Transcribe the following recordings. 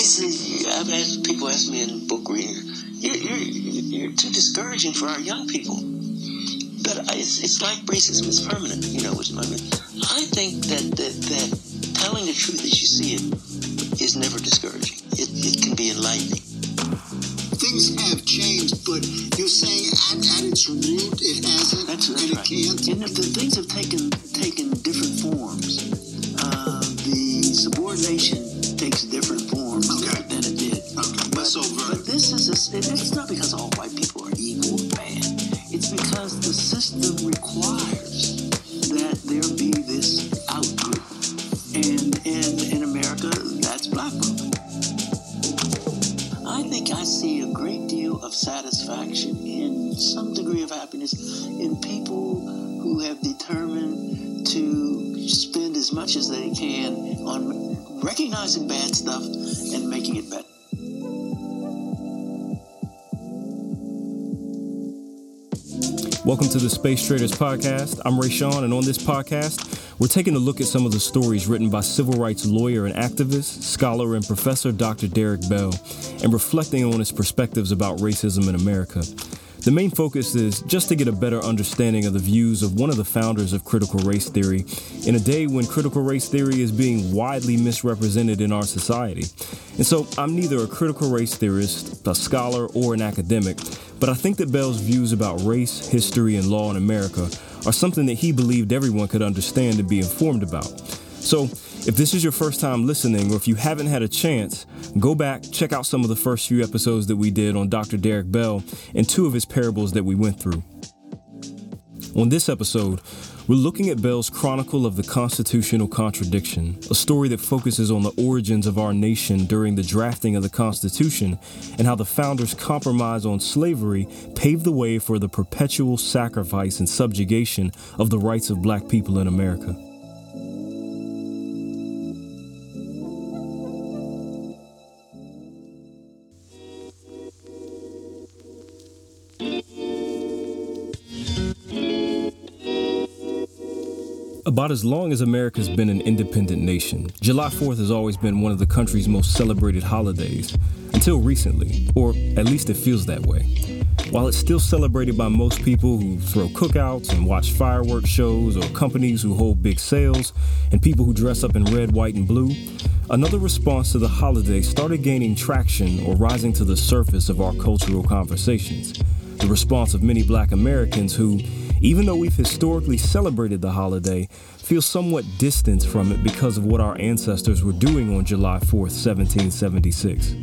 I've had people ask me in book reading, you're, you're, you're too discouraging for our young people. But it's, it's like racism is permanent, you know, which I mean, I think that, that, that telling the truth as you see it is never discouraging. It, it can be enlightening. Things have changed, but you're saying at, at its root it hasn't, That's, that's and right. it can't. And if the things have taken taken different forms. But this is a, it- it's not because all white people are or bad. It's because the system requires that there be this outgroup, and and in America, that's black folk. I think I see a great deal of satisfaction and some degree of happiness in people who have determined to spend as much as they can on recognizing bad stuff and making it better. Welcome to the Space Traders Podcast. I'm Ray Sean, and on this podcast, we're taking a look at some of the stories written by civil rights lawyer and activist, scholar, and professor Dr. Derek Bell, and reflecting on his perspectives about racism in America. The main focus is just to get a better understanding of the views of one of the founders of critical race theory in a day when critical race theory is being widely misrepresented in our society. And so I'm neither a critical race theorist, a scholar, or an academic, but I think that Bell's views about race, history, and law in America are something that he believed everyone could understand and be informed about. So, if this is your first time listening, or if you haven't had a chance, go back, check out some of the first few episodes that we did on Dr. Derek Bell and two of his parables that we went through. On this episode, we're looking at Bell's Chronicle of the Constitutional Contradiction, a story that focuses on the origins of our nation during the drafting of the Constitution and how the founders' compromise on slavery paved the way for the perpetual sacrifice and subjugation of the rights of black people in America. About as long as America's been an independent nation, July 4th has always been one of the country's most celebrated holidays, until recently, or at least it feels that way. While it's still celebrated by most people who throw cookouts and watch fireworks shows, or companies who hold big sales, and people who dress up in red, white, and blue, another response to the holiday started gaining traction or rising to the surface of our cultural conversations. The response of many black Americans who, even though we've historically celebrated the holiday, feel somewhat distanced from it because of what our ancestors were doing on July 4th, 1776.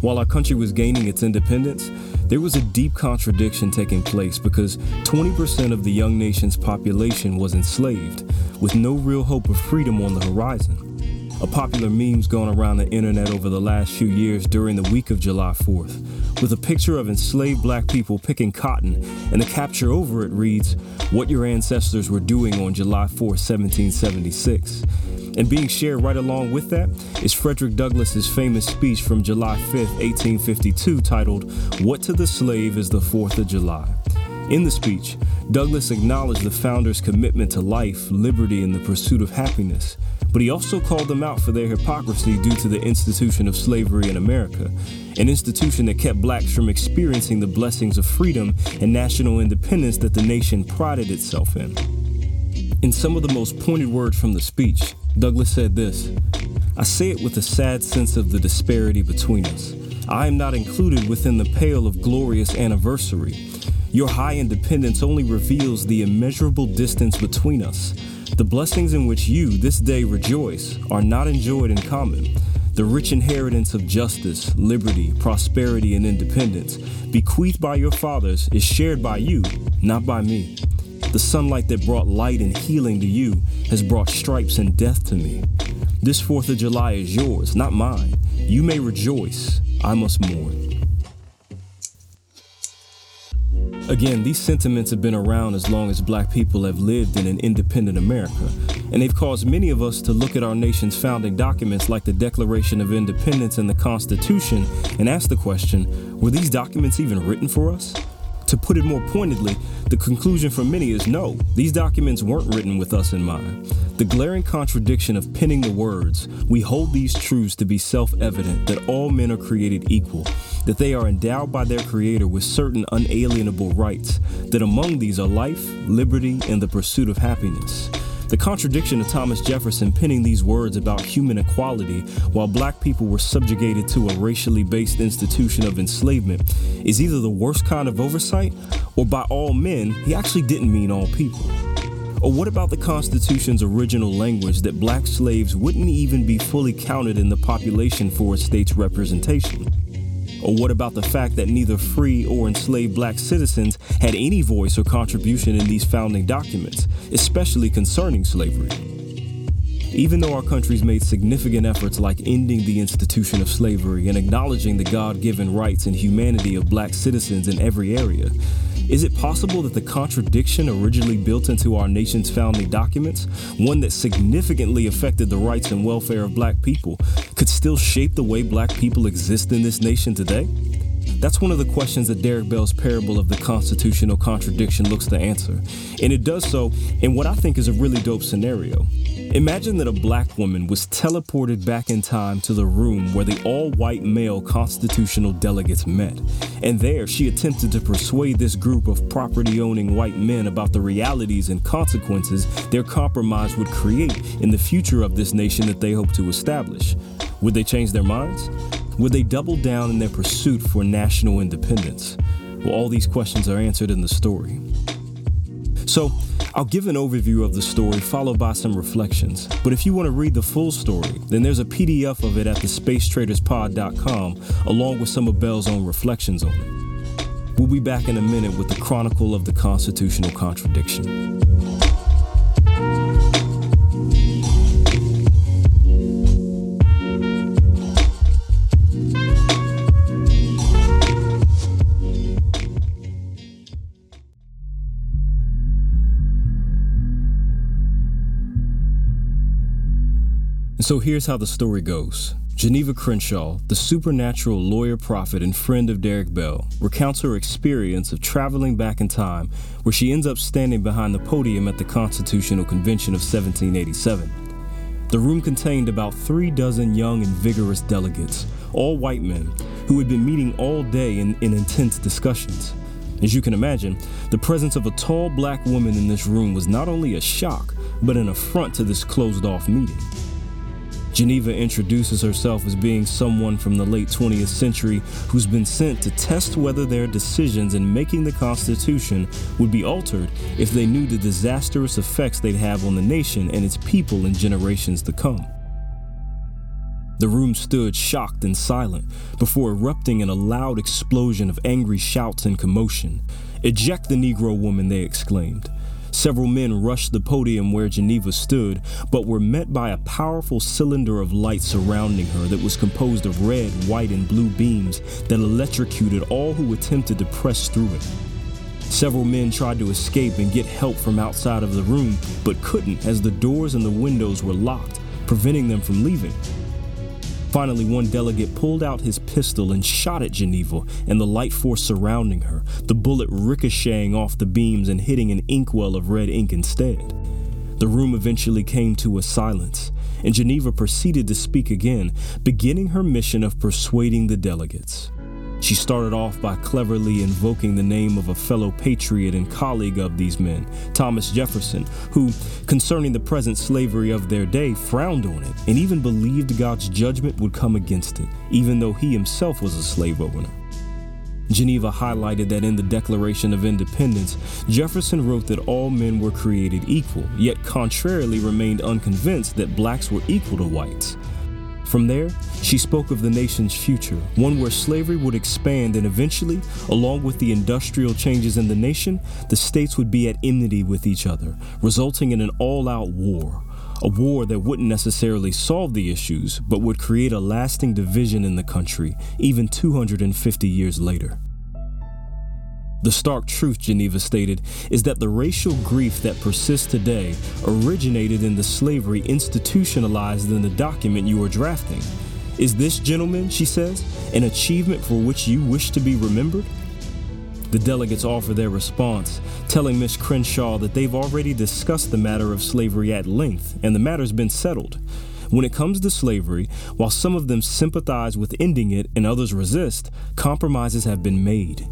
While our country was gaining its independence, there was a deep contradiction taking place because 20% of the young nation's population was enslaved, with no real hope of freedom on the horizon. A popular meme's gone around the internet over the last few years during the week of July 4th, with a picture of enslaved black people picking cotton, and the capture over it reads, What your ancestors were doing on July 4th, 1776. And being shared right along with that is Frederick Douglass's famous speech from July 5th, 1852, titled, What to the Slave is the Fourth of July. In the speech, Douglass acknowledged the founders' commitment to life, liberty, and the pursuit of happiness, but he also called them out for their hypocrisy due to the institution of slavery in America, an institution that kept blacks from experiencing the blessings of freedom and national independence that the nation prided itself in. In some of the most pointed words from the speech, Douglass said this I say it with a sad sense of the disparity between us. I am not included within the pale of glorious anniversary. Your high independence only reveals the immeasurable distance between us. The blessings in which you this day rejoice are not enjoyed in common. The rich inheritance of justice, liberty, prosperity, and independence, bequeathed by your fathers, is shared by you, not by me. The sunlight that brought light and healing to you has brought stripes and death to me. This 4th of July is yours, not mine. You may rejoice, I must mourn. Again, these sentiments have been around as long as black people have lived in an independent America, and they've caused many of us to look at our nation's founding documents like the Declaration of Independence and the Constitution and ask the question were these documents even written for us? To put it more pointedly, the conclusion for many is no, these documents weren't written with us in mind. The glaring contradiction of penning the words, we hold these truths to be self evident that all men are created equal, that they are endowed by their Creator with certain unalienable rights, that among these are life, liberty, and the pursuit of happiness. The contradiction of Thomas Jefferson penning these words about human equality while black people were subjugated to a racially based institution of enslavement is either the worst kind of oversight or by all men, he actually didn't mean all people. Or what about the Constitution's original language that black slaves wouldn't even be fully counted in the population for a state's representation? Or what about the fact that neither free or enslaved black citizens had any voice or contribution in these founding documents, especially concerning slavery? Even though our country's made significant efforts like ending the institution of slavery and acknowledging the God given rights and humanity of black citizens in every area, is it possible that the contradiction originally built into our nation's founding documents, one that significantly affected the rights and welfare of black people, could still shape the way black people exist in this nation today? That's one of the questions that Derek Bell's parable of the constitutional contradiction looks to answer. And it does so in what I think is a really dope scenario. Imagine that a black woman was teleported back in time to the room where the all white male constitutional delegates met. And there she attempted to persuade this group of property owning white men about the realities and consequences their compromise would create in the future of this nation that they hope to establish. Would they change their minds? Would they double down in their pursuit for national independence? Well, all these questions are answered in the story. So, I'll give an overview of the story followed by some reflections. But if you want to read the full story, then there's a PDF of it at thespacetraderspod.com along with some of Bell's own reflections on it. We'll be back in a minute with the Chronicle of the Constitutional Contradiction. So here's how the story goes. Geneva Crenshaw, the supernatural lawyer prophet and friend of Derek Bell, recounts her experience of traveling back in time, where she ends up standing behind the podium at the Constitutional Convention of 1787. The room contained about three dozen young and vigorous delegates, all white men, who had been meeting all day in, in intense discussions. As you can imagine, the presence of a tall black woman in this room was not only a shock, but an affront to this closed off meeting. Geneva introduces herself as being someone from the late 20th century who's been sent to test whether their decisions in making the Constitution would be altered if they knew the disastrous effects they'd have on the nation and its people in generations to come. The room stood shocked and silent before erupting in a loud explosion of angry shouts and commotion. Eject the Negro woman, they exclaimed. Several men rushed the podium where Geneva stood, but were met by a powerful cylinder of light surrounding her that was composed of red, white, and blue beams that electrocuted all who attempted to press through it. Several men tried to escape and get help from outside of the room, but couldn't as the doors and the windows were locked, preventing them from leaving. Finally, one delegate pulled out his pistol and shot at Geneva and the light force surrounding her, the bullet ricocheting off the beams and hitting an inkwell of red ink instead. The room eventually came to a silence, and Geneva proceeded to speak again, beginning her mission of persuading the delegates. She started off by cleverly invoking the name of a fellow patriot and colleague of these men, Thomas Jefferson, who, concerning the present slavery of their day, frowned on it and even believed God's judgment would come against it, even though he himself was a slave owner. Geneva highlighted that in the Declaration of Independence, Jefferson wrote that all men were created equal, yet contrarily remained unconvinced that blacks were equal to whites. From there, she spoke of the nation's future, one where slavery would expand and eventually, along with the industrial changes in the nation, the states would be at enmity with each other, resulting in an all out war. A war that wouldn't necessarily solve the issues, but would create a lasting division in the country, even 250 years later. The stark truth, Geneva stated, is that the racial grief that persists today originated in the slavery institutionalized in the document you are drafting. Is this, gentlemen, she says, an achievement for which you wish to be remembered? the delegates offer their response, telling Miss Crenshaw that they've already discussed the matter of slavery at length and the matter's been settled. When it comes to slavery, while some of them sympathize with ending it and others resist, compromises have been made.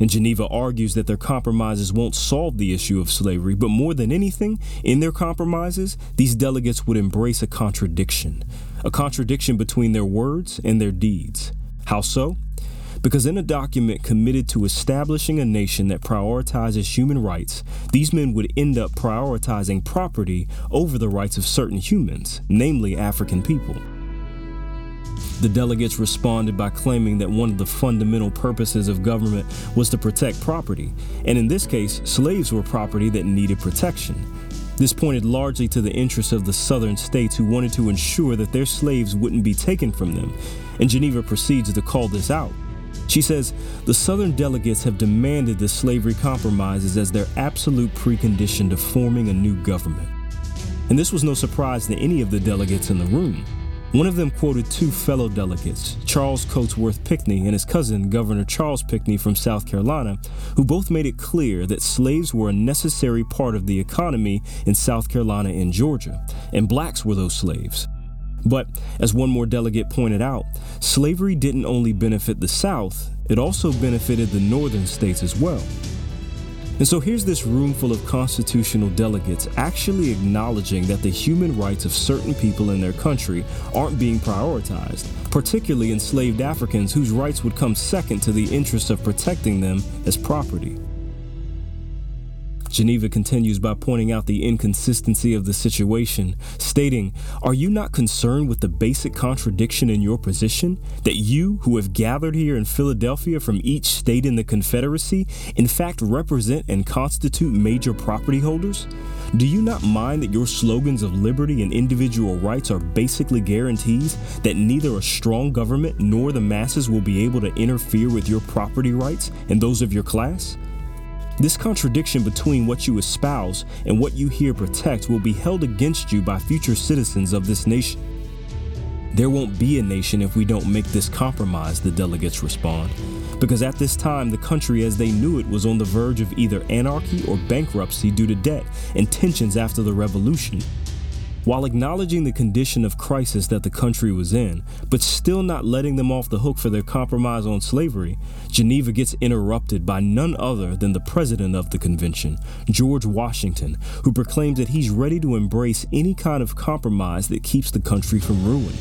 And Geneva argues that their compromises won't solve the issue of slavery, but more than anything, in their compromises, these delegates would embrace a contradiction a contradiction between their words and their deeds. How so? Because in a document committed to establishing a nation that prioritizes human rights, these men would end up prioritizing property over the rights of certain humans, namely African people. The delegates responded by claiming that one of the fundamental purposes of government was to protect property, and in this case, slaves were property that needed protection. This pointed largely to the interests of the southern states who wanted to ensure that their slaves wouldn't be taken from them, and Geneva proceeds to call this out. She says the Southern delegates have demanded the slavery compromises as their absolute precondition to forming a new government. And this was no surprise to any of the delegates in the room. One of them quoted two fellow delegates, Charles Cotesworth Pinckney and his cousin, Governor Charles Pinckney from South Carolina, who both made it clear that slaves were a necessary part of the economy in South Carolina and Georgia, and blacks were those slaves. But, as one more delegate pointed out, slavery didn't only benefit the South, it also benefited the northern states as well. And so here's this room full of constitutional delegates actually acknowledging that the human rights of certain people in their country aren't being prioritized, particularly enslaved Africans whose rights would come second to the interest of protecting them as property. Geneva continues by pointing out the inconsistency of the situation, stating, Are you not concerned with the basic contradiction in your position? That you, who have gathered here in Philadelphia from each state in the Confederacy, in fact represent and constitute major property holders? Do you not mind that your slogans of liberty and individual rights are basically guarantees that neither a strong government nor the masses will be able to interfere with your property rights and those of your class? This contradiction between what you espouse and what you here protect will be held against you by future citizens of this nation. There won't be a nation if we don't make this compromise, the delegates respond, because at this time the country as they knew it was on the verge of either anarchy or bankruptcy due to debt and tensions after the revolution. While acknowledging the condition of crisis that the country was in, but still not letting them off the hook for their compromise on slavery, Geneva gets interrupted by none other than the president of the convention, George Washington, who proclaims that he's ready to embrace any kind of compromise that keeps the country from ruin.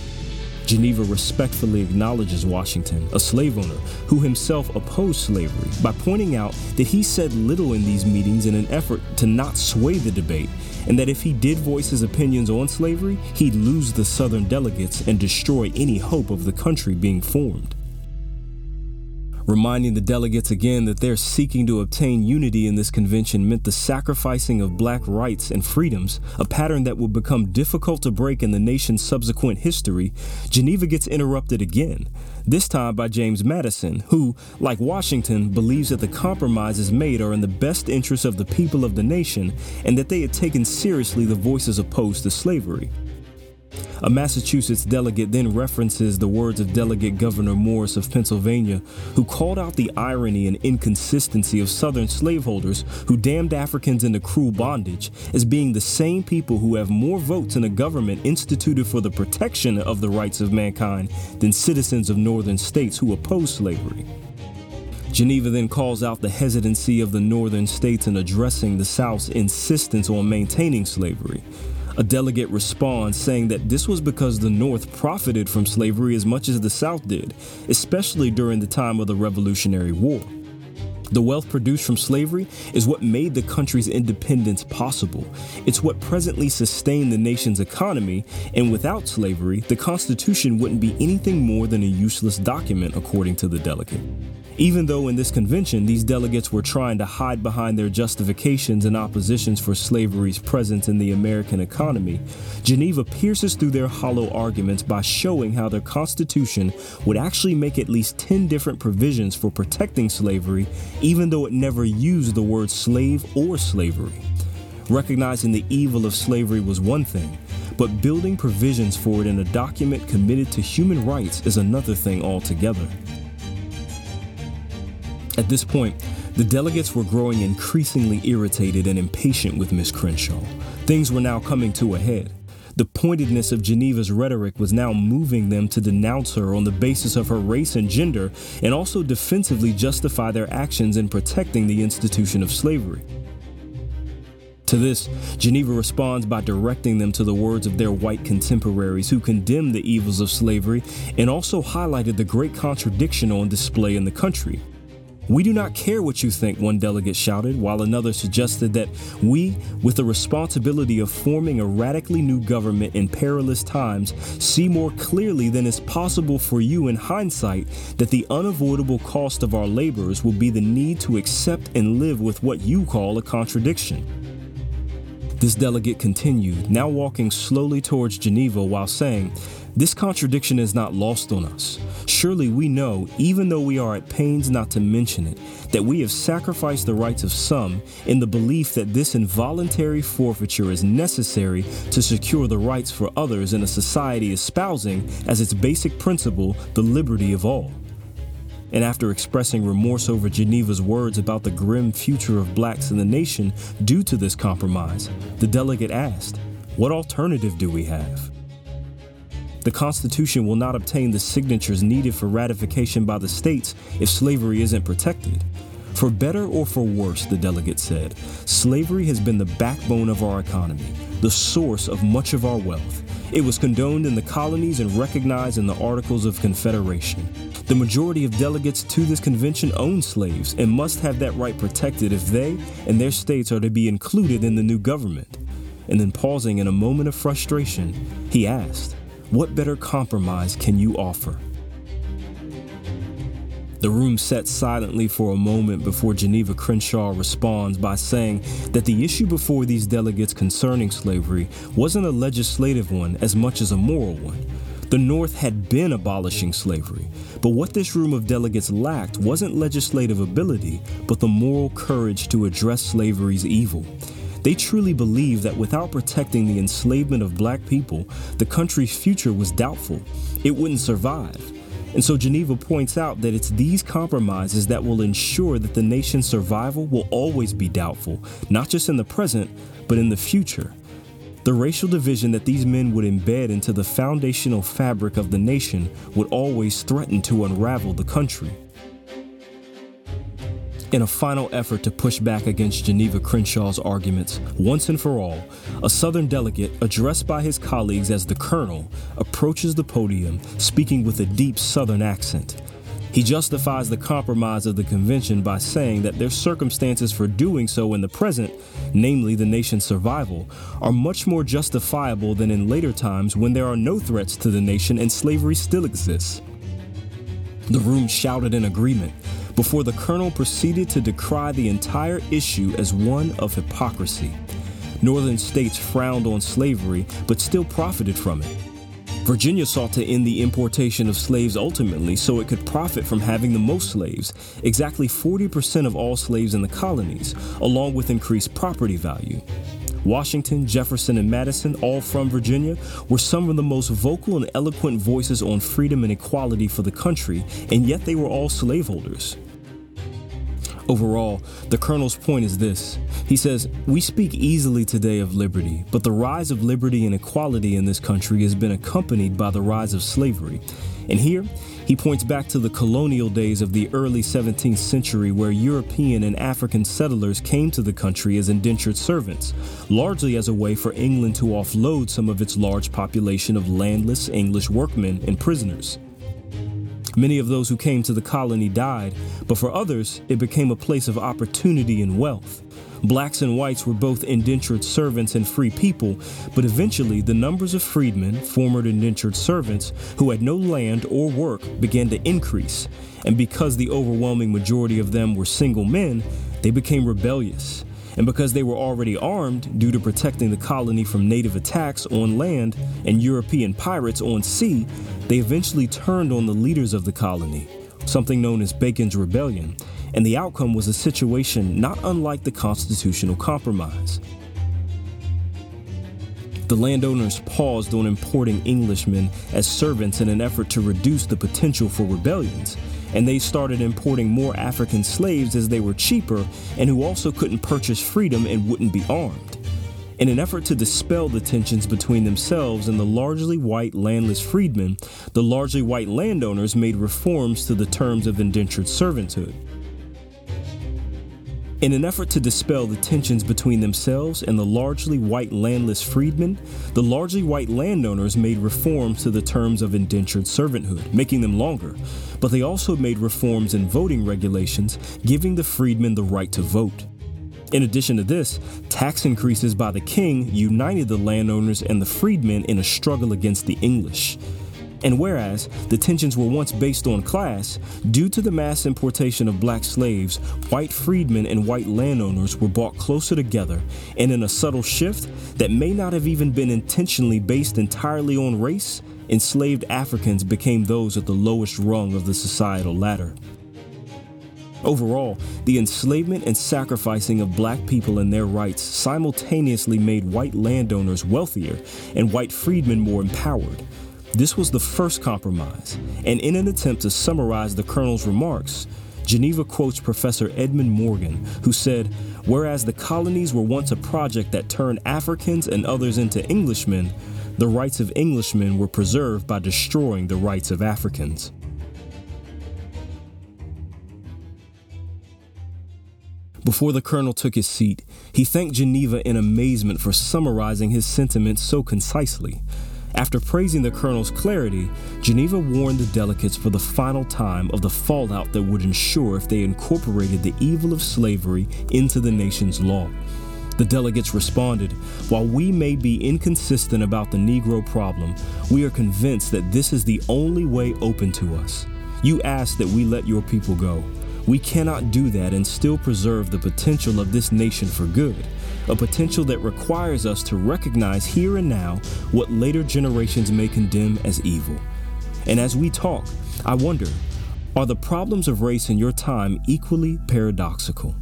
Geneva respectfully acknowledges Washington, a slave owner who himself opposed slavery, by pointing out that he said little in these meetings in an effort to not sway the debate, and that if he did voice his opinions on slavery, he'd lose the Southern delegates and destroy any hope of the country being formed reminding the delegates again that their seeking to obtain unity in this convention meant the sacrificing of black rights and freedoms, a pattern that would become difficult to break in the nation's subsequent history, Geneva gets interrupted again, this time by James Madison, who, like Washington, believes that the compromises made are in the best interest of the people of the nation and that they had taken seriously the voices opposed to slavery. A Massachusetts delegate then references the words of Delegate Gouverneur Morris of Pennsylvania, who called out the irony and inconsistency of Southern slaveholders who damned Africans into cruel bondage as being the same people who have more votes in a government instituted for the protection of the rights of mankind than citizens of northern states who oppose slavery. Geneva then calls out the hesitancy of the northern states in addressing the South's insistence on maintaining slavery. A delegate responds saying that this was because the North profited from slavery as much as the South did, especially during the time of the Revolutionary War. The wealth produced from slavery is what made the country's independence possible. It's what presently sustained the nation's economy, and without slavery, the Constitution wouldn't be anything more than a useless document, according to the delegate. Even though in this convention these delegates were trying to hide behind their justifications and oppositions for slavery's presence in the American economy, Geneva pierces through their hollow arguments by showing how their Constitution would actually make at least 10 different provisions for protecting slavery, even though it never used the word slave or slavery. Recognizing the evil of slavery was one thing, but building provisions for it in a document committed to human rights is another thing altogether. At this point, The delegates were growing increasingly irritated and impatient with Miss Crenshaw. Things were now coming to a head. The pointedness of Geneva's rhetoric was now moving them to denounce her on the basis of her race and gender, and also defensively justify their actions in protecting the institution of slavery. To this, Geneva responds by directing them to the words of their white contemporaries who condemned the evils of slavery and also highlighted the great contradiction on display in the country. We do not care what you think, one delegate shouted, while another suggested that we, with the responsibility of forming a radically new government in perilous times, see more clearly than is possible for you in hindsight that the unavoidable cost of our labors will be the need to accept and live with what you call a contradiction. This delegate continued, now walking slowly towards Geneva while saying, This contradiction is not lost on us. Surely we know, even though we are at pains not to mention it, that we have sacrificed the rights of some in the belief that this involuntary forfeiture is necessary to secure the rights for others in a society espousing as its basic principle the liberty of all. And after expressing remorse over Geneva's words about the grim future of blacks in the nation due to this compromise, the delegate asked, What alternative do we have? The Constitution will not obtain the signatures needed for ratification by the states if slavery isn't protected. For better or for worse, the delegate said, slavery has been the backbone of our economy, the source of much of our wealth. It was condoned in the colonies and recognized in the Articles of Confederation. The majority of delegates to this convention own slaves and must have that right protected if they and their states are to be included in the new government. And then, pausing in a moment of frustration, he asked, What better compromise can you offer? The room sat silently for a moment before Geneva Crenshaw responds by saying that the issue before these delegates concerning slavery wasn't a legislative one as much as a moral one. The North had been abolishing slavery, but what this room of delegates lacked wasn't legislative ability, but the moral courage to address slavery's evil. They truly believed that without protecting the enslavement of black people, the country's future was doubtful. It wouldn't survive. And so Geneva points out that it's these compromises that will ensure that the nation's survival will always be doubtful, not just in the present, but in the future. The racial division that these men would embed into the foundational fabric of the nation would always threaten to unravel the country. In a final effort to push back against Geneva Crenshaw's arguments, once and for all, a Southern delegate, addressed by his colleagues as the Colonel, approaches the podium, speaking with a deep Southern accent. He justifies the compromise of the convention by saying that their circumstances for doing so in the present, namely the nation's survival, are much more justifiable than in later times when there are no threats to the nation and slavery still exists. The room shouted in agreement before the colonel proceeded to decry the entire issue as one of hypocrisy. Northern states frowned on slavery but still profited from it. Virginia sought to end the importation of slaves ultimately so it could profit from having the most slaves, exactly 40% of all slaves in the colonies, along with increased property value. Washington, Jefferson, and Madison, all from Virginia, were some of the most vocal and eloquent voices on freedom and equality for the country, and yet they were all slaveholders. Overall, the Colonel's point is this. He says, We speak easily today of liberty, but the rise of liberty and equality in this country has been accompanied by the rise of slavery. And here, he points back to the colonial days of the early 17th century where European and African settlers came to the country as indentured servants, largely as a way for England to offload some of its large population of landless English workmen and prisoners. Many of those who came to the colony died, but for others, it became a place of opportunity and wealth. Blacks and whites were both indentured servants and free people, but eventually the numbers of freedmen, former indentured servants, who had no land or work began to increase. And because the overwhelming majority of them were single men, they became rebellious. And because they were already armed due to protecting the colony from native attacks on land and European pirates on sea, they eventually turned on the leaders of the colony, something known as Bacon's Rebellion, and the outcome was a situation not unlike the Constitutional Compromise. The landowners paused on importing Englishmen as servants in an effort to reduce the potential for rebellions, and they started importing more African slaves as they were cheaper and who also couldn't purchase freedom and wouldn't be armed. In an effort to dispel the tensions between themselves and the largely white landless freedmen, the largely white landowners made reforms to the terms of indentured servitude. In an effort to dispel the tensions between themselves and the largely white landless freedmen, the largely white landowners made reforms to the terms of indentured servanthood, making them longer. But they also made reforms in voting regulations, giving the freedmen the right to vote. In addition to this, tax increases by the king united the landowners and the freedmen in a struggle against the English. And whereas the tensions were once based on class, due to the mass importation of black slaves, white freedmen and white landowners were brought closer together, and in a subtle shift that may not have even been intentionally based entirely on race, enslaved Africans became those at the lowest rung of the societal ladder. Overall, the enslavement and sacrificing of black people and their rights simultaneously made white landowners wealthier and white freedmen more empowered. This was the first compromise, and in an attempt to summarize the Colonel's remarks, Geneva quotes Professor Edmund Morgan, who said, Whereas the colonies were once a project that turned Africans and others into Englishmen, the rights of Englishmen were preserved by destroying the rights of Africans. Before the colonel took his seat, he thanked Geneva in amazement for summarizing his sentiments so concisely. After praising the colonel's clarity, Geneva warned the delegates for the final time of the fallout that would ensure if they incorporated the evil of slavery into the nation's law. The delegates responded, While we may be inconsistent about the Negro problem, we are convinced that this is the only way open to us. You ask that we let your people go. We cannot do that and still preserve the potential of this nation for good a potential that requires us to recognize here and now what later generations may condemn as evil. And as we talk, I wonder are the problems of race in your time equally paradoxical?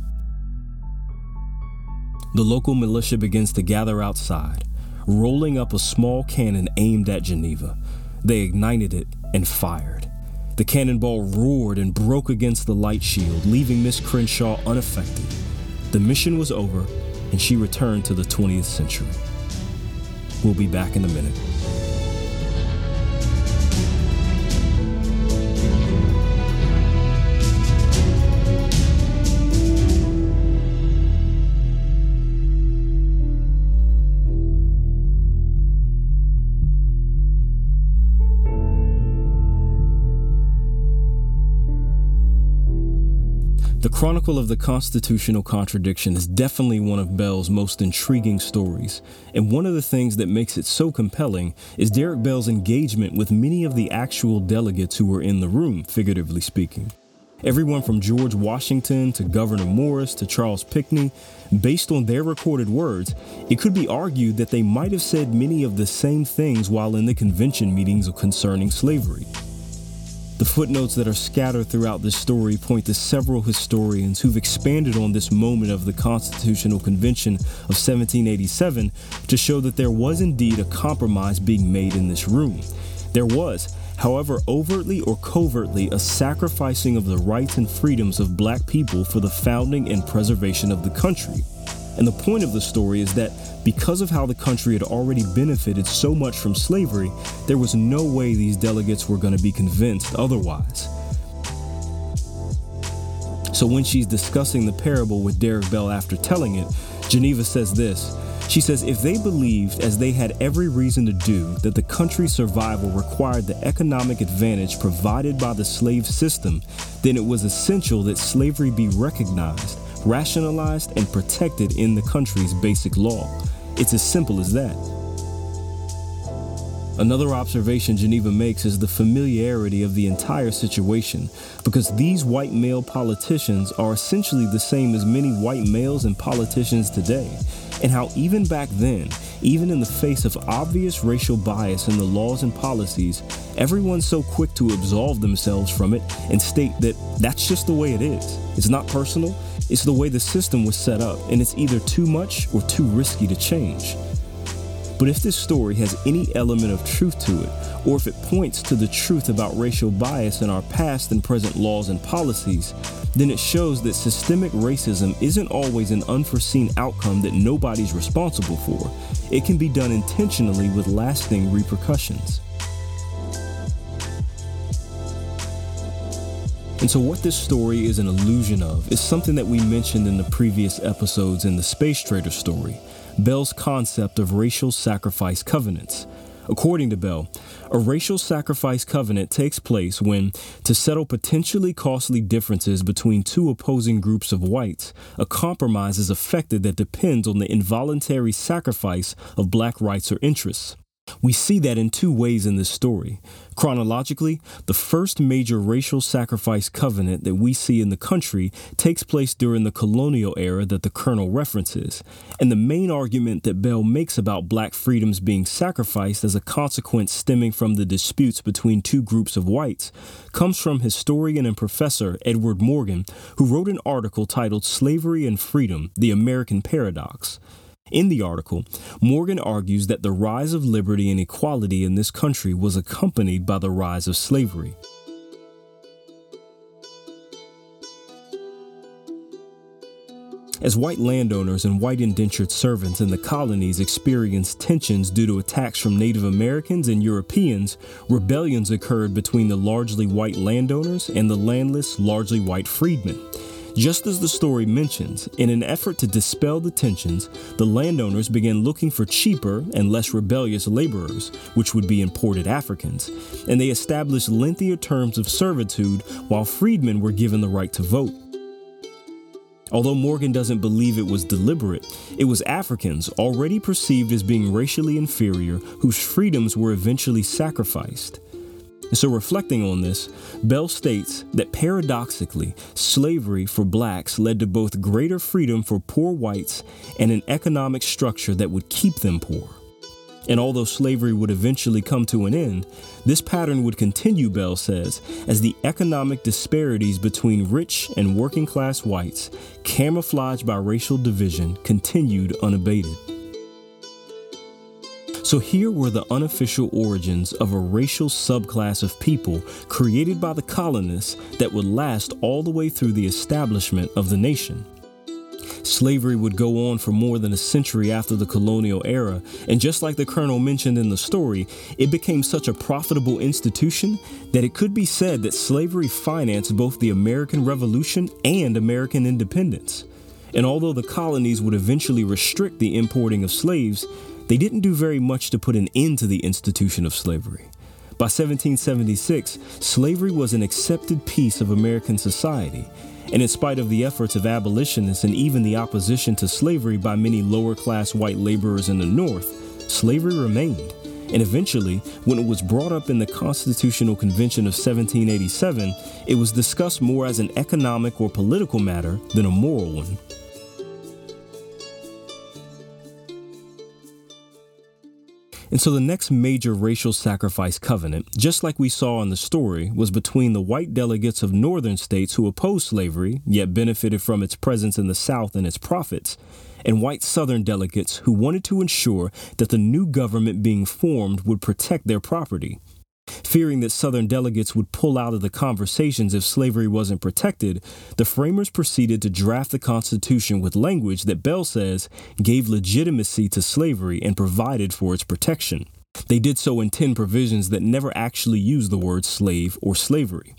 The local militia begins to gather outside, rolling up a small cannon aimed at Geneva. They ignited it and fired. The cannonball roared and broke against the light shield, leaving Miss Crenshaw unaffected. The mission was over, and she returned to the 20th century. We'll be back in a minute. The Chronicle of the Constitutional Contradiction is definitely one of Bell's most intriguing stories, and one of the things that makes it so compelling is Derek Bell's engagement with many of the actual delegates who were in the room, figuratively speaking. Everyone from George Washington to Gouverneur Morris to Charles Pinckney, based on their recorded words, it could be argued that they might have said many of the same things while in the convention meetings concerning slavery. The footnotes that are scattered throughout this story point to several historians who've expanded on this moment of the Constitutional Convention of 1787 to show that there was indeed a compromise being made in this room. There was, however overtly or covertly, a sacrificing of the rights and freedoms of black people for the founding and preservation of the country. And the point of the story is that because of how the country had already benefited so much from slavery, there was no way these delegates were going to be convinced otherwise. So when she's discussing the parable with Derek Bell after telling it, Geneva says this. She says if they believed, as they had every reason to do, that the country's survival required the economic advantage provided by the slave system, then it was essential that slavery be recognized rationalized, and protected in the country's basic law. It's as simple as that. Another observation Geneva makes is the familiarity of the entire situation, because these white male politicians are essentially the same as many white males and politicians today, and how even back then, even in the face of obvious racial bias in the laws and policies, everyone's so quick to absolve themselves from it and state that that's just the way it is. It's not personal, it's the way the system was set up, and it's either too much or too risky to change. But if this story has any element of truth to it, or if it points to the truth about racial bias in our past and present laws and policies, then it shows that systemic racism isn't always an unforeseen outcome that nobody's responsible for. It can be done intentionally with lasting repercussions. And so, what this story is an allusion of is something that we mentioned in the previous episodes in the Space Trader story Bell's concept of racial sacrifice covenants. According to Bell, a racial sacrifice covenant takes place when, to settle potentially costly differences between two opposing groups of whites, a compromise is effected that depends on the involuntary sacrifice of black rights or interests. We see that in two ways in this story. Chronologically, the first major racial sacrifice covenant that we see in the country takes place during the colonial era that the Colonel references. And the main argument that Bell makes about black freedoms being sacrificed as a consequence stemming from the disputes between two groups of whites comes from historian and professor Edward Morgan, who wrote an article titled Slavery and Freedom The American Paradox. In the article, Morgan argues that the rise of liberty and equality in this country was accompanied by the rise of slavery. As white landowners and white indentured servants in the colonies experienced tensions due to attacks from Native Americans and Europeans, rebellions occurred between the largely white landowners and the landless, largely white freedmen. Just as the story mentions, in an effort to dispel the tensions, the landowners began looking for cheaper and less rebellious laborers, which would be imported Africans, and they established lengthier terms of servitude while freedmen were given the right to vote. Although Morgan doesn't believe it was deliberate, it was Africans, already perceived as being racially inferior, whose freedoms were eventually sacrificed. And so, reflecting on this, Bell states that paradoxically, slavery for blacks led to both greater freedom for poor whites and an economic structure that would keep them poor. And although slavery would eventually come to an end, this pattern would continue, Bell says, as the economic disparities between rich and working class whites, camouflaged by racial division, continued unabated. So here were the unofficial origins of a racial subclass of people created by the colonists that would last all the way through the establishment of the nation. Slavery would go on for more than a century after the colonial era, and just like the colonel mentioned in the story, it became such a profitable institution that it could be said that slavery financed both the American Revolution and American independence. And although the colonies would eventually restrict the importing of slaves, they didn't do very much to put an end to the institution of slavery. By 1776, slavery was an accepted piece of American society, and in spite of the efforts of abolitionists and even the opposition to slavery by many lower class white laborers in the North, slavery remained. And eventually, when it was brought up in the Constitutional Convention of 1787, it was discussed more as an economic or political matter than a moral one. And so the next major racial sacrifice covenant, just like we saw in the story, was between the white delegates of northern states who opposed slavery, yet benefited from its presence in the South and its profits, and white southern delegates who wanted to ensure that the new government being formed would protect their property. Fearing that Southern delegates would pull out of the conversations if slavery wasn't protected, the framers proceeded to draft the Constitution with language that Bell says gave legitimacy to slavery and provided for its protection. They did so in 10 provisions that never actually used the word slave or slavery.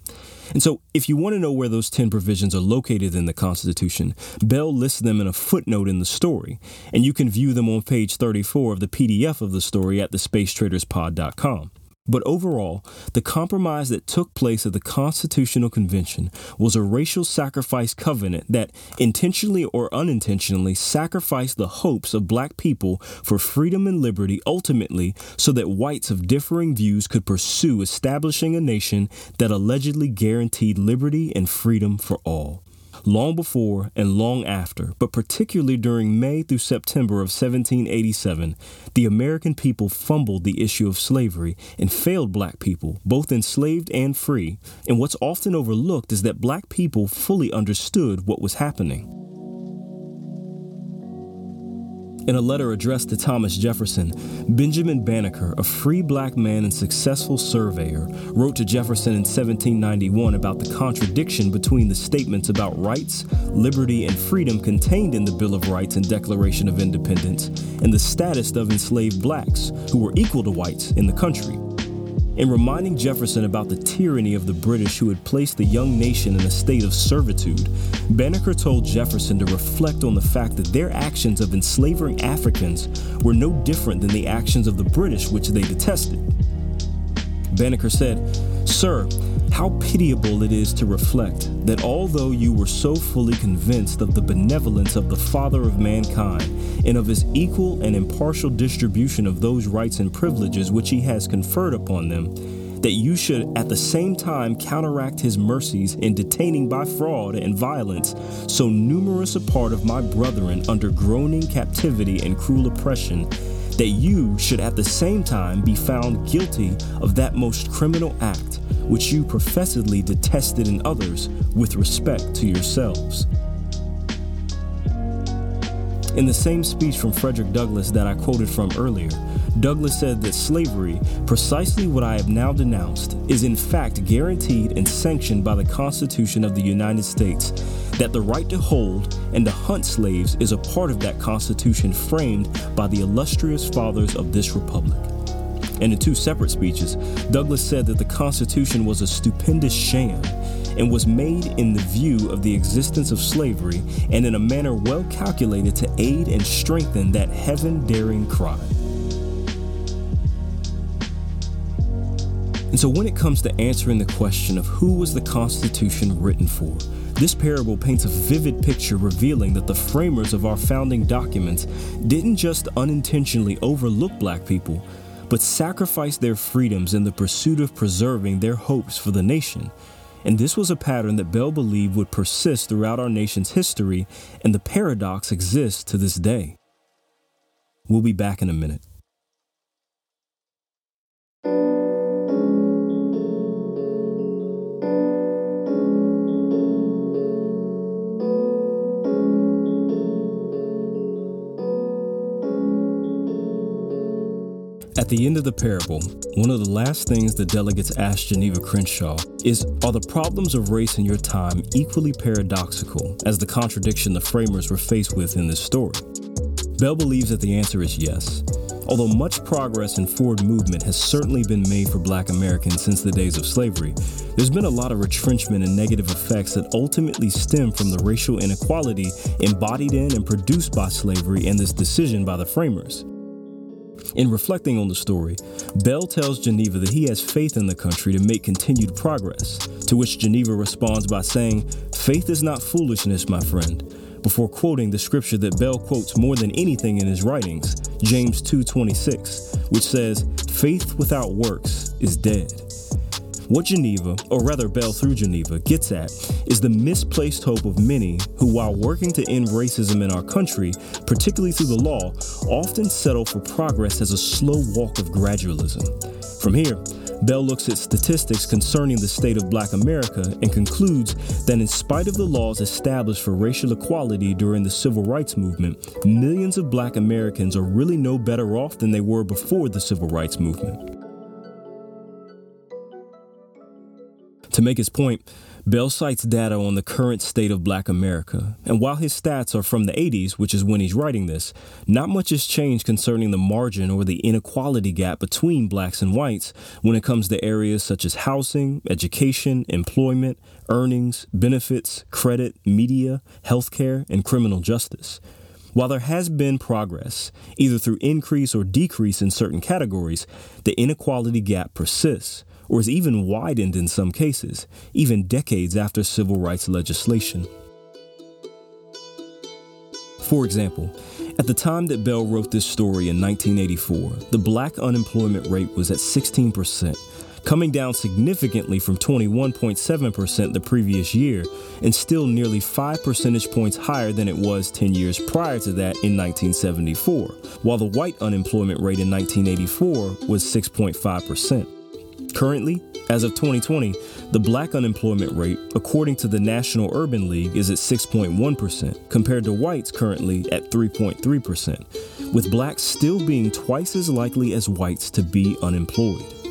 And so, if you want to know where those 10 provisions are located in the Constitution, Bell lists them in a footnote in the story, and you can view them on page 34 of the PDF of the story at thespacetraderspod.com. But overall, the compromise that took place at the Constitutional Convention was a racial sacrifice covenant that, intentionally or unintentionally, sacrificed the hopes of black people for freedom and liberty ultimately so that whites of differing views could pursue establishing a nation that allegedly guaranteed liberty and freedom for all long before and long after, but particularly during May through September of 1787, the American people fumbled the issue of slavery and failed black people, both enslaved and free. And what's often overlooked is that black people fully understood what was happening. In a letter addressed to Thomas Jefferson, Benjamin Banneker, a free black man and successful surveyor, wrote to Jefferson in 1791 about the contradiction between the statements about rights, liberty, and freedom contained in the Bill of Rights and Declaration of Independence, and the status of enslaved blacks, who were equal to whites in the country. In reminding Jefferson about the tyranny of the British who had placed the young nation in a state of servitude, Banneker told Jefferson to reflect on the fact that their actions of enslaving Africans were no different than the actions of the British, which they detested. Banneker said, Sir, how pitiable it is to reflect that although you were so fully convinced of the benevolence of the Father of mankind and of his equal and impartial distribution of those rights and privileges which he has conferred upon them, that you should at the same time counteract his mercies in detaining by fraud and violence so numerous a part of my brethren under groaning captivity and cruel oppression that you should at the same time be found guilty of that most criminal act which you professedly detested in others with respect to yourselves. In the same speech from Frederick Douglass that I quoted from earlier, Douglass said that slavery, precisely what I have now denounced, is in fact guaranteed and sanctioned by the Constitution of the United States, that the right to hold and to hunt slaves is a part of that Constitution framed by the illustrious fathers of this Republic. And in two separate speeches, Douglass said that the Constitution was a stupendous sham and was made in the view of the existence of slavery and in a manner well calculated to aid and strengthen that heaven daring cry. And so, when it comes to answering the question of who was the Constitution written for, this parable paints a vivid picture revealing that the framers of our founding documents didn't just unintentionally overlook black people, but sacrificed their freedoms in the pursuit of preserving their hopes for the nation. And this was a pattern that Bell believed would persist throughout our nation's history, and the paradox exists to this day. We'll be back in a minute. At the end of the parable, one of the last things the delegates asked Geneva Crenshaw is Are the problems of race in your time equally paradoxical as the contradiction the framers were faced with in this story? Bell believes that the answer is yes. Although much progress and forward movement has certainly been made for black Americans since the days of slavery, there's been a lot of retrenchment and negative effects that ultimately stem from the racial inequality embodied in and produced by slavery and this decision by the framers. In reflecting on the story, Bell tells Geneva that he has faith in the country to make continued progress, to which Geneva responds by saying, Faith is not foolishness, my friend, before quoting the scripture that Bell quotes more than anything in his writings, James 2:26, which says, "Faith without works is dead." What Geneva, or rather Bell through Geneva, gets at is the misplaced hope of many who, while working to end racism in our country, particularly through the law, often settle for progress as a slow walk of gradualism. From here, Bell looks at statistics concerning the state of black America and concludes that in spite of the laws established for racial equality during the civil rights movement, millions of black Americans are really no better off than they were before the civil rights movement. To make his point, Bell cites data on the current state of black America, and while his stats are from the 80s, which is when he's writing this, not much has changed concerning the margin or the inequality gap between blacks and whites when it comes to areas such as housing, education, employment, earnings, benefits, credit, media, healthcare, and criminal justice. While there has been progress, either through increase or decrease in certain categories, the inequality gap persists or is even widened in some cases, even decades after civil rights legislation. For example, at the time that Bell wrote this story in 1984, the black unemployment rate was at 16%, coming down significantly from 21.7% the previous year, and still nearly 5 percentage points higher than it was 10 years prior to that in 1974, while the white unemployment rate in 1984 was 6.5%. Currently, as of 2020, the black unemployment rate, according to the National Urban League, is at 6.1%, compared to whites currently at 3.3%, with blacks still being twice as likely as whites to be unemployed.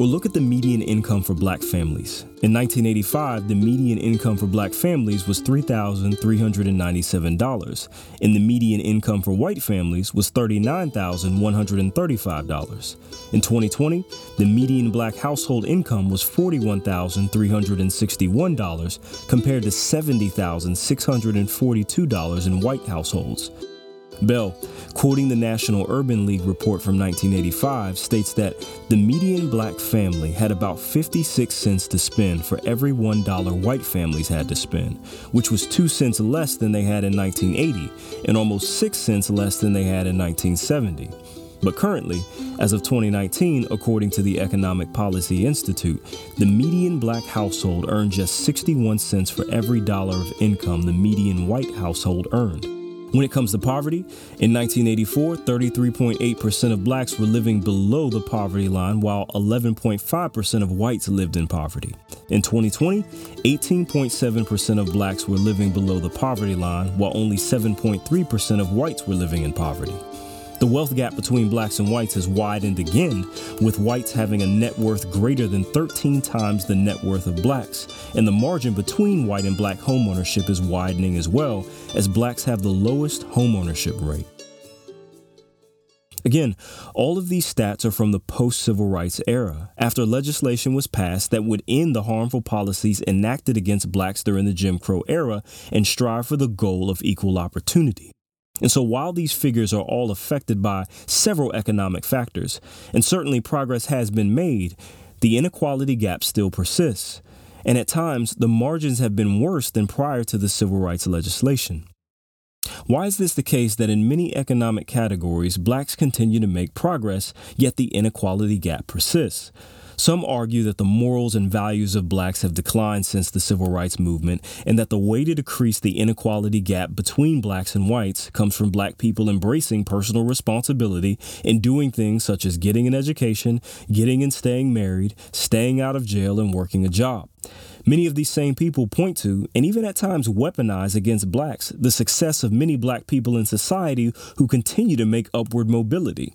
Or look at the median income for black families. In 1985, the median income for black families was $3,397, and the median income for white families was $39,135. In 2020, the median black household income was $41,361 compared to $70,642 in white households. Bell, quoting the National Urban League report from 1985, states that the median black family had about 56 cents to spend for every $1 white families had to spend, which was 2 cents less than they had in 1980 and almost 6 cents less than they had in 1970. But currently, as of 2019, according to the Economic Policy Institute, the median black household earned just 61 cents for every dollar of income the median white household earned. When it comes to poverty, in 1984, 33.8% of blacks were living below the poverty line, while 11.5% of whites lived in poverty. In 2020, 18.7% of blacks were living below the poverty line, while only 7.3% of whites were living in poverty. The wealth gap between blacks and whites has widened again, with whites having a net worth greater than 13 times the net worth of blacks, and the margin between white and black homeownership is widening as well, as blacks have the lowest homeownership rate. Again, all of these stats are from the post civil rights era, after legislation was passed that would end the harmful policies enacted against blacks during the Jim Crow era and strive for the goal of equal opportunity. And so, while these figures are all affected by several economic factors, and certainly progress has been made, the inequality gap still persists. And at times, the margins have been worse than prior to the civil rights legislation. Why is this the case that in many economic categories, blacks continue to make progress, yet the inequality gap persists? Some argue that the morals and values of blacks have declined since the civil rights movement, and that the way to decrease the inequality gap between blacks and whites comes from black people embracing personal responsibility and doing things such as getting an education, getting and staying married, staying out of jail, and working a job. Many of these same people point to, and even at times weaponize against blacks, the success of many black people in society who continue to make upward mobility.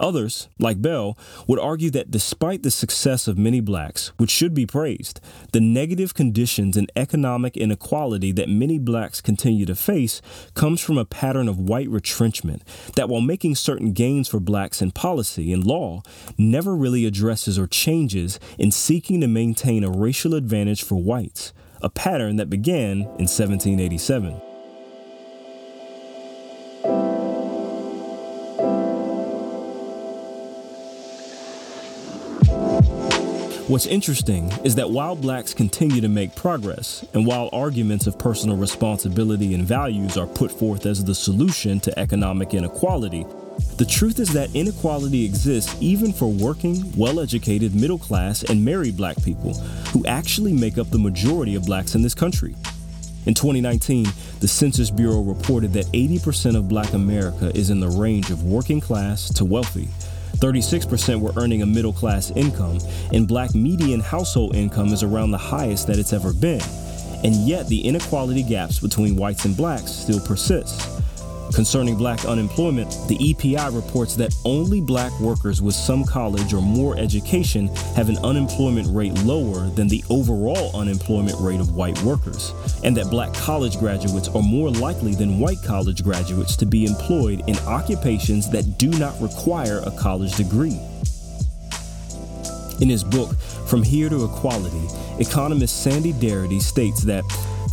Others, like Bell, would argue that despite the success of many blacks, which should be praised, the negative conditions and economic inequality that many blacks continue to face comes from a pattern of white retrenchment that, while making certain gains for blacks in policy and law, never really addresses or changes in seeking to maintain a racial advantage for whites, a pattern that began in 1787. What's interesting is that while blacks continue to make progress, and while arguments of personal responsibility and values are put forth as the solution to economic inequality, the truth is that inequality exists even for working, well educated, middle class, and married black people, who actually make up the majority of blacks in this country. In 2019, the Census Bureau reported that 80% of black America is in the range of working class to wealthy. 36% were earning a middle class income, and black median household income is around the highest that it's ever been. And yet, the inequality gaps between whites and blacks still persist. Concerning black unemployment, the EPI reports that only black workers with some college or more education have an unemployment rate lower than the overall unemployment rate of white workers, and that black college graduates are more likely than white college graduates to be employed in occupations that do not require a college degree. In his book, From Here to Equality, economist Sandy Darity states that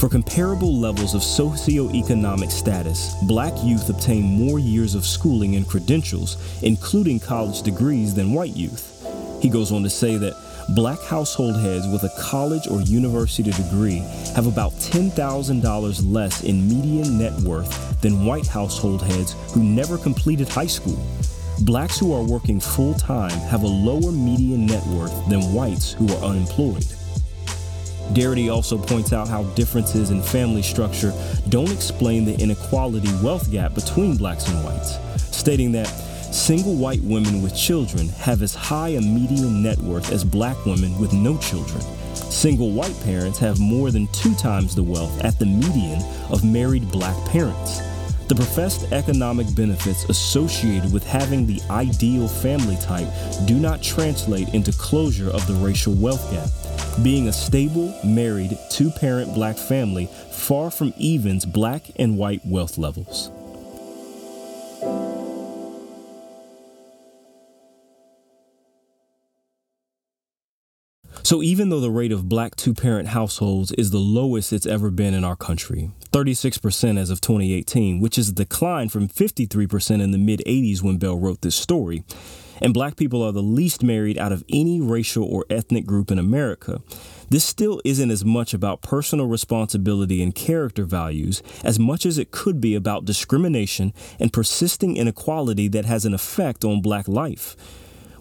for comparable levels of socioeconomic status, black youth obtain more years of schooling and credentials, including college degrees, than white youth. He goes on to say that black household heads with a college or university degree have about $10,000 less in median net worth than white household heads who never completed high school. Blacks who are working full time have a lower median net worth than whites who are unemployed. Darity also points out how differences in family structure don't explain the inequality wealth gap between blacks and whites, stating that single white women with children have as high a median net worth as black women with no children. Single white parents have more than two times the wealth at the median of married black parents. The professed economic benefits associated with having the ideal family type do not translate into closure of the racial wealth gap. Being a stable, married, two parent black family far from evens black and white wealth levels. So, even though the rate of black two parent households is the lowest it's ever been in our country, 36% as of 2018, which is a decline from 53% in the mid 80s when Bell wrote this story, and black people are the least married out of any racial or ethnic group in America, this still isn't as much about personal responsibility and character values as much as it could be about discrimination and persisting inequality that has an effect on black life.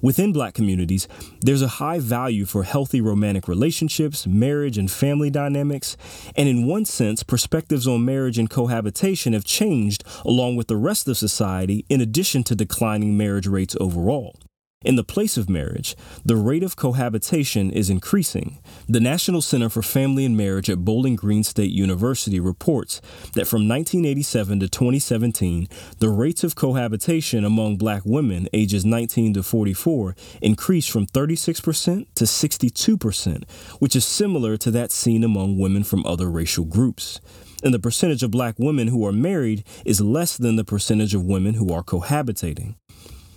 Within black communities, there's a high value for healthy romantic relationships, marriage, and family dynamics. And in one sense, perspectives on marriage and cohabitation have changed along with the rest of society, in addition to declining marriage rates overall. In the place of marriage, the rate of cohabitation is increasing. The National Center for Family and Marriage at Bowling Green State University reports that from 1987 to 2017, the rates of cohabitation among black women ages 19 to 44 increased from 36% to 62%, which is similar to that seen among women from other racial groups and the percentage of black women who are married is less than the percentage of women who are cohabitating.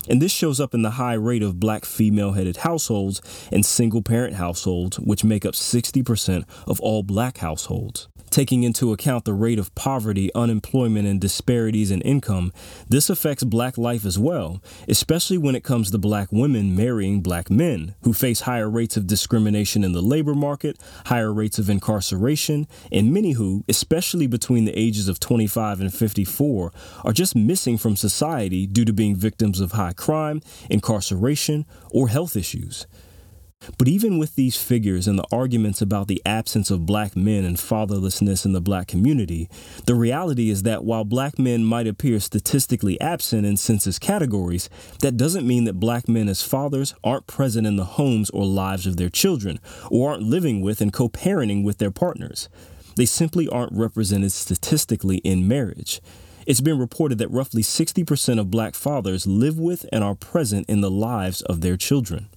And this shows up in the high rate of black female headed households and single parent households, which make up 60% of all black households. Taking into account the rate of poverty, unemployment, and disparities in income, this affects black life as well, especially when it comes to black women marrying black men, who face higher rates of discrimination in the labor market, higher rates of incarceration, and many who, especially between the ages of 25 and 54, are just missing from society due to being victims of high crime, incarceration, or health issues. But even with these figures and the arguments about the absence of black men and fatherlessness in the black community, the reality is that while black men might appear statistically absent in census categories, that doesn't mean that black men as fathers aren't present in the homes or lives of their children, or aren't living with and co parenting with their partners. They simply aren't represented statistically in marriage. It's been reported that roughly 60% of black fathers live with and are present in the lives of their children.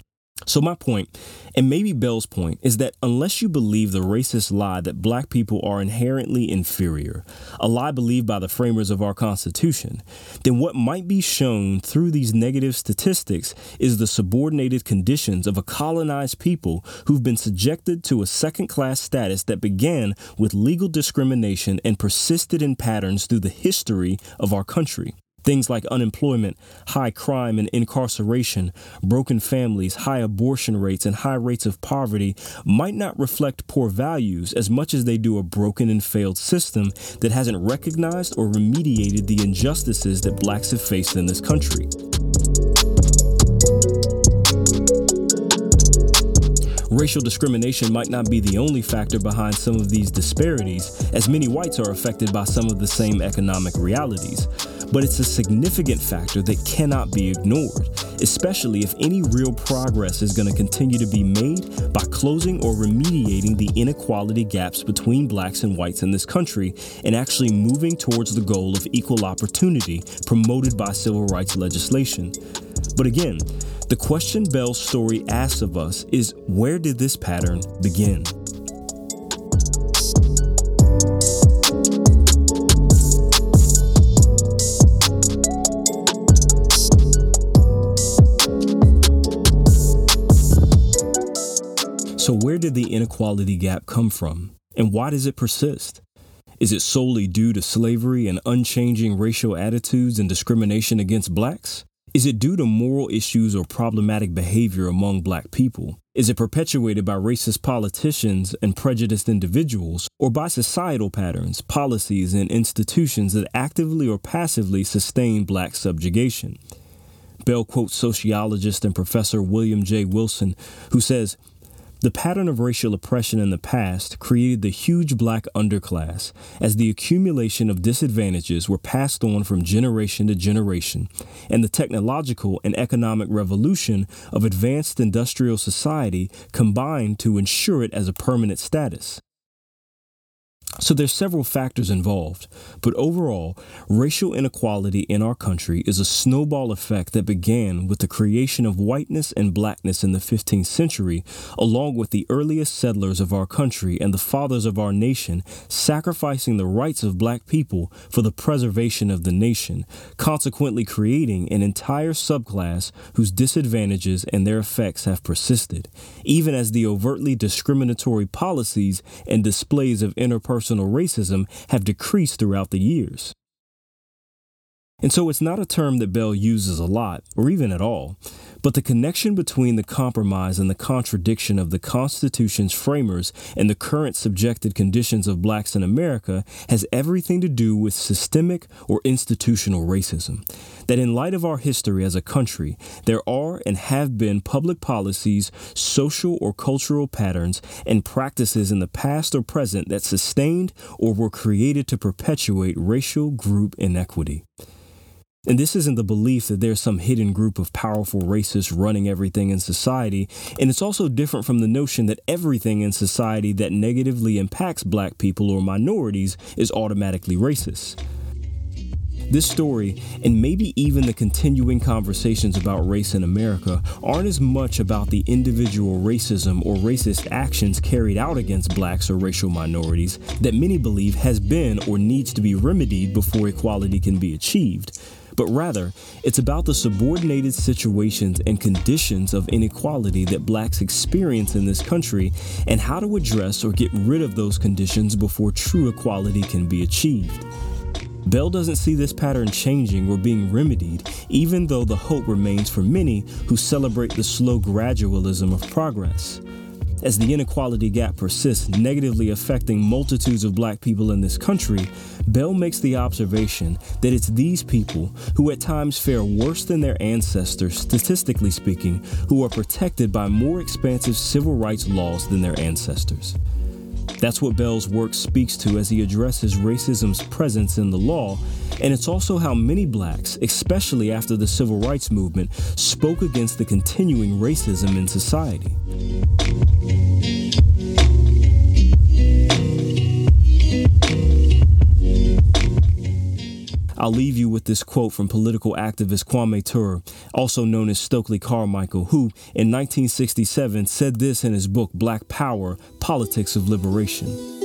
So, my point, and maybe Bell's point, is that unless you believe the racist lie that black people are inherently inferior, a lie believed by the framers of our Constitution, then what might be shown through these negative statistics is the subordinated conditions of a colonized people who've been subjected to a second class status that began with legal discrimination and persisted in patterns through the history of our country. Things like unemployment, high crime and incarceration, broken families, high abortion rates, and high rates of poverty might not reflect poor values as much as they do a broken and failed system that hasn't recognized or remediated the injustices that blacks have faced in this country. Racial discrimination might not be the only factor behind some of these disparities, as many whites are affected by some of the same economic realities but it's a significant factor that cannot be ignored, especially if any real progress is going to continue to be made by closing or remediating the inequality gaps between blacks and whites in this country and actually moving towards the goal of equal opportunity promoted by civil rights legislation. But again, the question Bell's story asks of us is where did this pattern begin? So, where did the inequality gap come from, and why does it persist? Is it solely due to slavery and unchanging racial attitudes and discrimination against blacks? Is it due to moral issues or problematic behavior among black people? Is it perpetuated by racist politicians and prejudiced individuals, or by societal patterns, policies, and institutions that actively or passively sustain black subjugation? Bell quotes sociologist and professor William J. Wilson, who says, The pattern of racial oppression in the past created the huge black underclass as the accumulation of disadvantages were passed on from generation to generation, and the technological and economic revolution of advanced industrial society combined to ensure it as a permanent status. So there's several factors involved, but overall, racial inequality in our country is a snowball effect that began with the creation of whiteness and blackness in the 15th century, along with the earliest settlers of our country and the fathers of our nation sacrificing the rights of black people for the preservation of the nation, consequently creating an entire subclass whose disadvantages and their effects have persisted, even as the overtly discriminatory policies and displays of interpersonal interpersonal racism have decreased throughout the years. And so it's not a term that Bell uses a lot, or even at all, but the connection between the compromise and the contradiction of the Constitution's framers and the current subjected conditions of blacks in America has everything to do with systemic or institutional racism. That in light of our history as a country, there are and have been public policies, social or cultural patterns, and practices in the past or present that sustained or were created to perpetuate racial group inequity. And this isn't the belief that there's some hidden group of powerful racists running everything in society. And it's also different from the notion that everything in society that negatively impacts black people or minorities is automatically racist. This story, and maybe even the continuing conversations about race in America, aren't as much about the individual racism or racist actions carried out against blacks or racial minorities that many believe has been or needs to be remedied before equality can be achieved but rather it's about the subordinated situations and conditions of inequality that blacks experience in this country and how to address or get rid of those conditions before true equality can be achieved. Bell doesn't see this pattern changing or being remedied, even though the hope remains for many who celebrate the slow gradualism of progress as the inequality gap persists, negatively affecting multitudes of black people in this country, Bell makes the observation that it's these people who at times fare worse than their ancestors, statistically speaking, who are protected by more expansive civil rights laws than their ancestors. That's what Bell's work speaks to as he addresses racism's presence in the law, and it's also how many blacks, especially after the civil rights movement, spoke against the continuing racism in society. I'll leave you with this quote from political activist Kwame Ture, also known as Stokely Carmichael, who in 1967 said this in his book Black Power Politics of Liberation.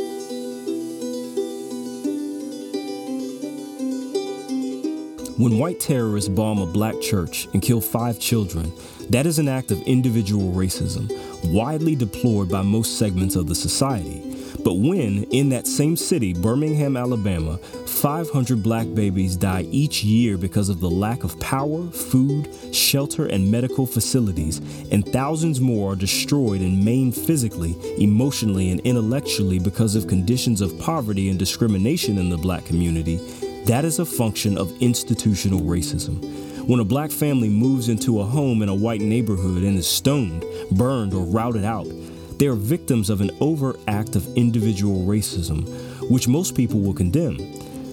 When white terrorists bomb a black church and kill five children, that is an act of individual racism, widely deplored by most segments of the society. But when, in that same city, Birmingham, Alabama, 500 black babies die each year because of the lack of power, food, shelter, and medical facilities, and thousands more are destroyed and maimed physically, emotionally, and intellectually because of conditions of poverty and discrimination in the black community, that is a function of institutional racism. When a black family moves into a home in a white neighborhood and is stoned, burned, or routed out, they are victims of an overt act of individual racism, which most people will condemn.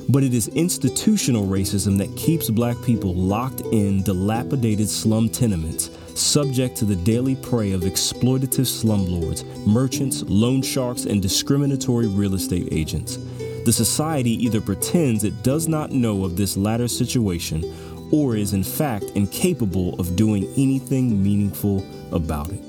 But it is institutional racism that keeps black people locked in dilapidated slum tenements, subject to the daily prey of exploitative slumlords, merchants, loan sharks, and discriminatory real estate agents. The society either pretends it does not know of this latter situation or is in fact incapable of doing anything meaningful about it.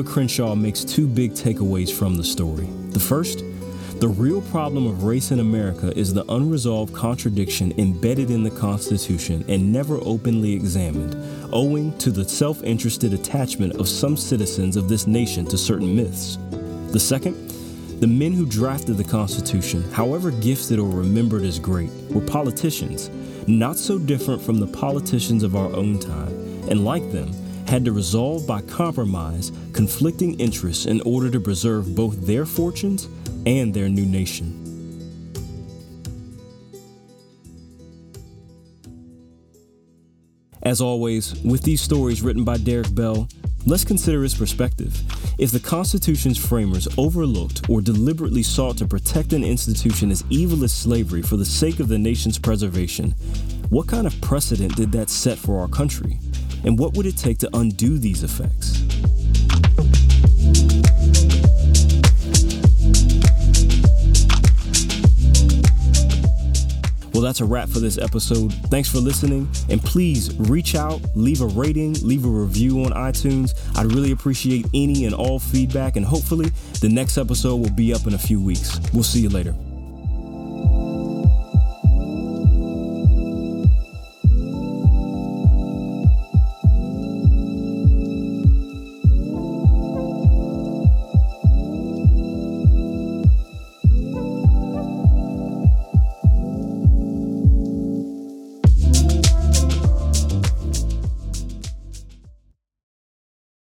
Geneva Crenshaw makes two big takeaways from the story. The first, the real problem of race in America is the unresolved contradiction embedded in the Constitution and never openly examined, owing to the self interested attachment of some citizens of this nation to certain myths. The second, the men who drafted the Constitution, however gifted or remembered as great, were politicians, not so different from the politicians of our own time, and like them, had to resolve by compromise conflicting interests in order to preserve both their fortunes and their new nation. As always, with these stories written by Derek Bell, let's consider his perspective. If the Constitution's framers overlooked or deliberately sought to protect an institution as evil as slavery for the sake of the nation's preservation, what kind of precedent did that set for our country? And what would it take to undo these effects? Well, that's a wrap for this episode. Thanks for listening. And please reach out, leave a rating, leave a review on iTunes. I'd really appreciate any and all feedback. And hopefully, the next episode will be up in a few weeks. We'll see you later.